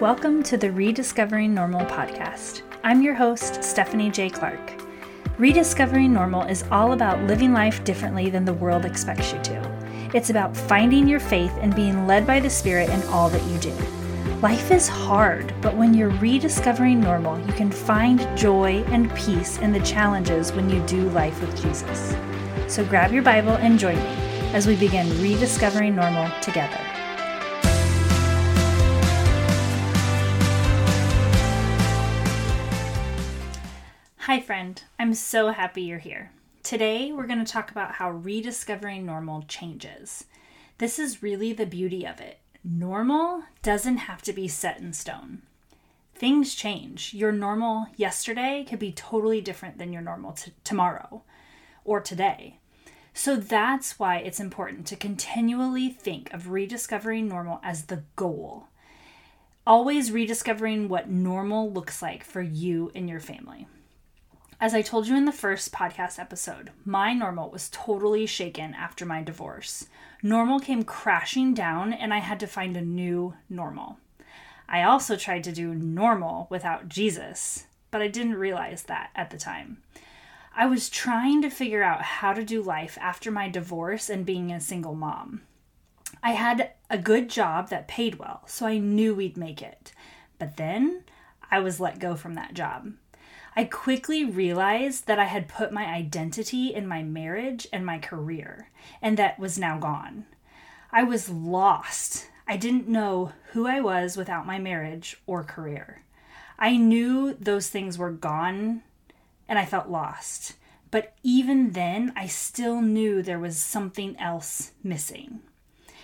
Welcome to the Rediscovering Normal podcast. I'm your host, Stephanie J. Clarke. Rediscovering Normal is all about living life differently than the world expects you to. It's about finding your faith and being led by the Spirit in all that you do. Life is hard, but when you're rediscovering normal, you can find joy and peace in the challenges when you do life with Jesus. So grab your Bible and join me as we begin rediscovering normal together. Hi, friend. I'm so happy you're here. Today, we're going to talk about how rediscovering normal changes. This is really the beauty of it. Normal doesn't have to be set in stone. Things change. Your normal yesterday could be totally different than your normal t- tomorrow or today. So that's why it's important to continually think of rediscovering normal as the goal. Always rediscovering what normal looks like for you and your family. As I told you in the first podcast episode, my normal was totally shaken after my divorce. Normal came crashing down, and I had to find a new normal. I also tried to do normal without Jesus, but I didn't realize that at the time. I was trying to figure out how to do life after my divorce and being a single mom. I had a good job that paid well, so I knew we'd make it. But then I was let go from that job. I quickly realized that I had put my identity in my marriage and my career, and that was now gone. I was lost. I didn't know who I was without my marriage or career. I knew those things were gone and I felt lost. But even then, I still knew there was something else missing.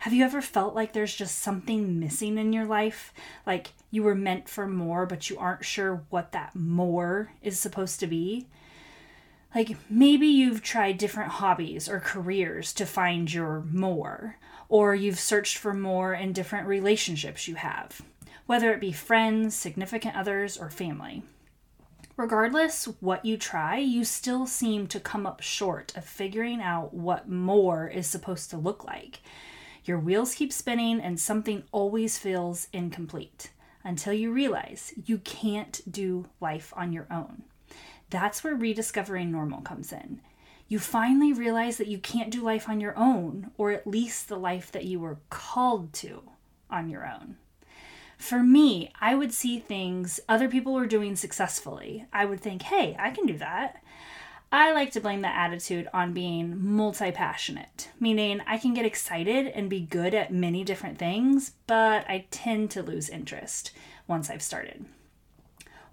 Have you ever felt like there's just something missing in your life? Like you were meant for more, but you aren't sure what that more is supposed to be? Like maybe you've tried different hobbies or careers to find your more, or you've searched for more in different relationships you have, whether it be friends, significant others, or family. Regardless what you try, you still seem to come up short of figuring out what more is supposed to look like. Your wheels keep spinning and something always feels incomplete until you realize you can't do life on your own. That's where rediscovering normal comes in. You finally realize that you can't do life on your own, or at least the life that you were called to on your own. For me, I would see things other people were doing successfully. I would think, hey, I can do that. I like to blame that attitude on being multi passionate, meaning I can get excited and be good at many different things, but I tend to lose interest once I've started.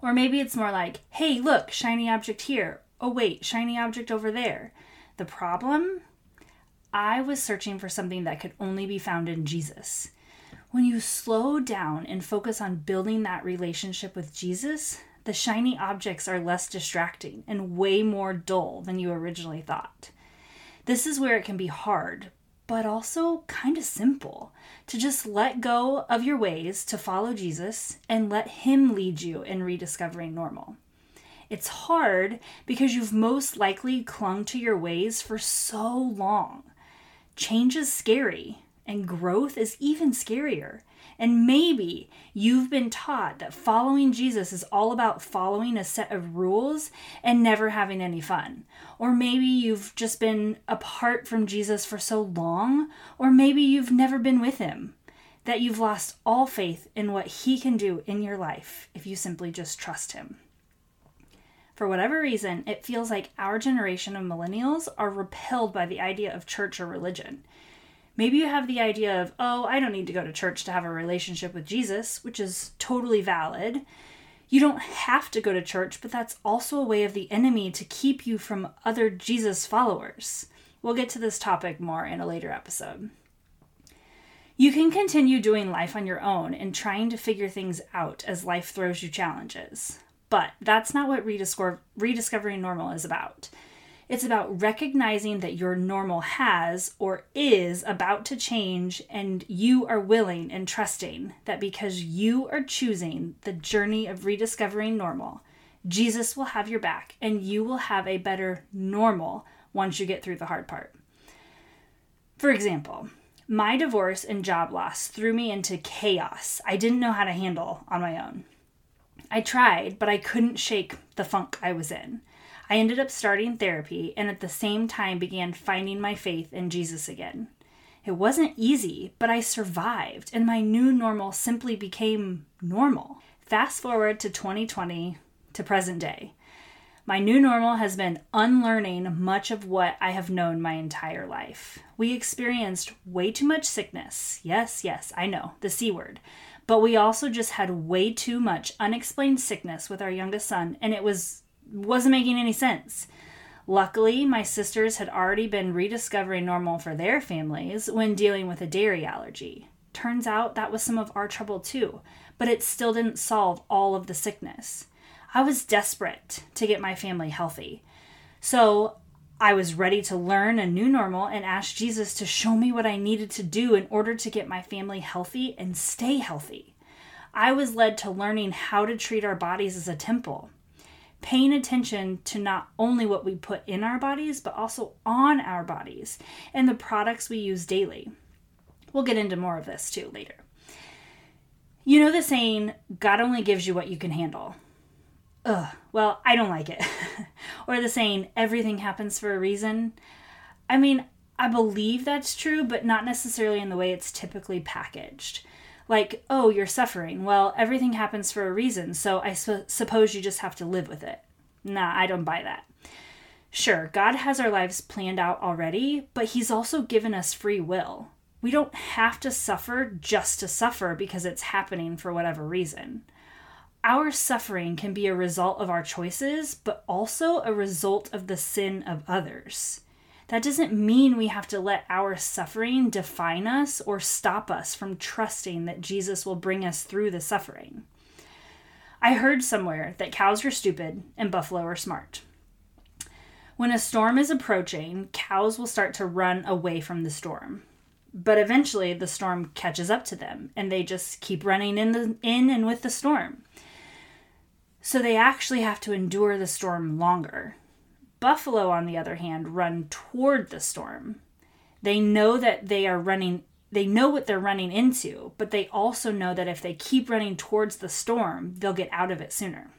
Or maybe it's more like, hey, look, shiny object here. Oh, wait, shiny object over there. The problem? I was searching for something that could only be found in Jesus. When you slow down and focus on building that relationship with Jesus, the shiny objects are less distracting and way more dull than you originally thought. This is where it can be hard, but also kind of simple to just let go of your ways to follow Jesus and let Him lead you in rediscovering normal. It's hard because you've most likely clung to your ways for so long. Change is scary, and growth is even scarier. And maybe you've been taught that following Jesus is all about following a set of rules and never having any fun. Or maybe you've just been apart from Jesus for so long, or maybe you've never been with him, that you've lost all faith in what he can do in your life if you simply just trust him. For whatever reason, it feels like our generation of millennials are repelled by the idea of church or religion. Maybe you have the idea of, oh, I don't need to go to church to have a relationship with Jesus, which is totally valid. You don't have to go to church, but that's also a way of the enemy to keep you from other Jesus followers. We'll get to this topic more in a later episode. You can continue doing life on your own and trying to figure things out as life throws you challenges. But that's not what rediscover- rediscovering normal is about. It's about recognizing that your normal has or is about to change, and you are willing and trusting that because you are choosing the journey of rediscovering normal, Jesus will have your back and you will have a better normal once you get through the hard part. For example, My divorce and job loss threw me into chaos I didn't know how to handle on my own. I tried, but I couldn't shake the funk I was in. I ended up starting therapy and at the same time began finding my faith in Jesus again. It wasn't easy, but I survived, and my new normal simply became normal. Fast forward to 2020 to present day. My new normal has been unlearning much of what I have known my entire life. We experienced way too much sickness. Yes, yes, I know, the C word. But we also just had way too much unexplained sickness with our youngest son, and it was wasn't making any sense. Luckily, my sisters had already been rediscovering normal for their families when dealing with a dairy allergy. Turns out that was some of our trouble too, but it still didn't solve all of the sickness. I was desperate to get my family healthy. So I was ready to learn a new normal and ask Jesus to show me what I needed to do in order to get my family healthy and stay healthy. I was led to learning how to treat our bodies as a temple paying attention to not only what we put in our bodies, but also on our bodies and the products we use daily. We'll get into more of this too later. You know the saying, God only gives you what you can handle. Ugh, well, I don't like it. or the saying, everything happens for a reason. I mean, I believe that's true, but not necessarily in the way it's typically packaged like, oh, you're suffering. Well, everything happens for a reason, so I su- suppose you just have to live with it. Nah, I don't buy that. Sure, God has our lives planned out already, but He's also given us free will. We don't have to suffer just to suffer because it's happening for whatever reason. Our suffering can be a result of our choices, but also a result of the sin of others that doesn't mean we have to let our suffering define us or stop us from trusting that Jesus will bring us through the suffering. I heard somewhere that cows are stupid and buffalo are smart. When a storm is approaching, cows will start to run away from the storm. But eventually the storm catches up to them and they just keep running in the in and with the storm. So they actually have to endure the storm longer Buffalo, on the other hand, run toward the storm. They know that they are running, they know what they're running into, but they also know that if they keep running towards the storm, they'll get out of it sooner.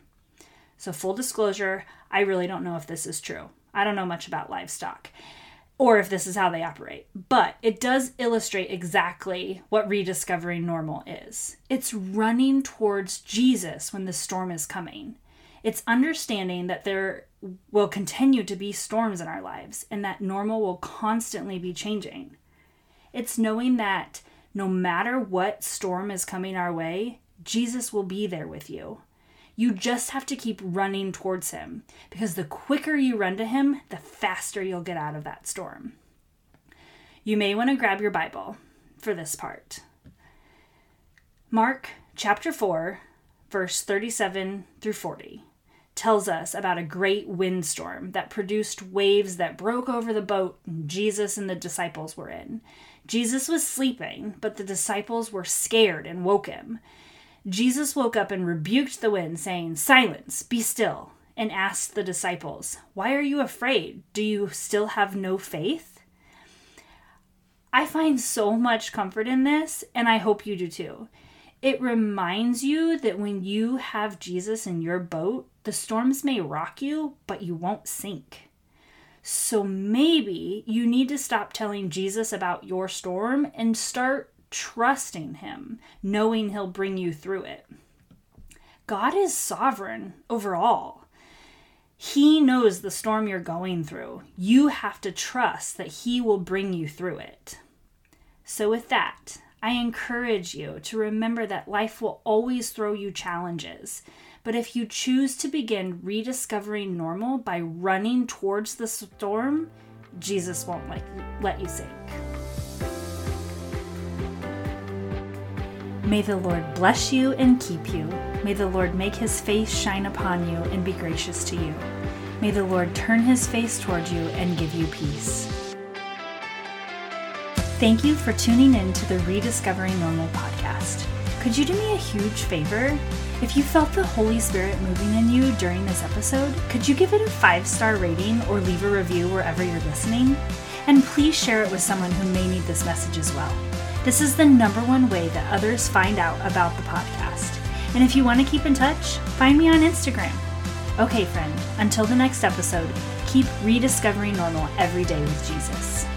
So, full disclosure, I really don't know if this is true. I don't know much about livestock or if this is how they operate, but it does illustrate exactly what rediscovering normal is. It's running towards Jesus when the storm is coming. It's understanding that there will continue to be storms in our lives and that normal will constantly be changing. It's knowing that no matter what storm is coming our way, Jesus will be there with you. You just have to keep running towards him because the quicker you run to him, the faster you'll get out of that storm. You may want to grab your Bible for this part. Mark chapter 4, verse 37 through 40 tells us about a great windstorm that produced waves that broke over the boat Jesus and the disciples were in. Jesus was sleeping, but the disciples were scared and woke him. Jesus woke up and rebuked the wind, saying, Silence, be still, and asked the disciples, Why are you afraid? Do you still have no faith? I find so much comfort in this, and I hope you do too. It reminds you that when you have Jesus in your boat, the storms may rock you, but you won't sink. So maybe you need to stop telling Jesus about your storm and start trusting Him, knowing He'll bring you through it. God is sovereign over all. He knows the storm you're going through. You have to trust that He will bring you through it. So, with that, I encourage you to remember that life will always throw you challenges. But if you choose to begin rediscovering normal by running towards the storm, Jesus won't let, you sink. May the Lord bless you and keep you. May the Lord make his face shine upon you and be gracious to you. May the Lord turn his face toward you and give you peace. Thank you for tuning in to the Rediscovering Normal podcast. Could you do me a huge favor? If you felt the Holy Spirit moving in you during this episode, could you give it a five star rating or leave a review wherever you're listening? And please share it with someone who may need this message as well. This is the number one way that others find out about the podcast. And if you want to keep in touch, find me on Instagram. Okay, friend, until the next episode, keep rediscovering normal every day with Jesus.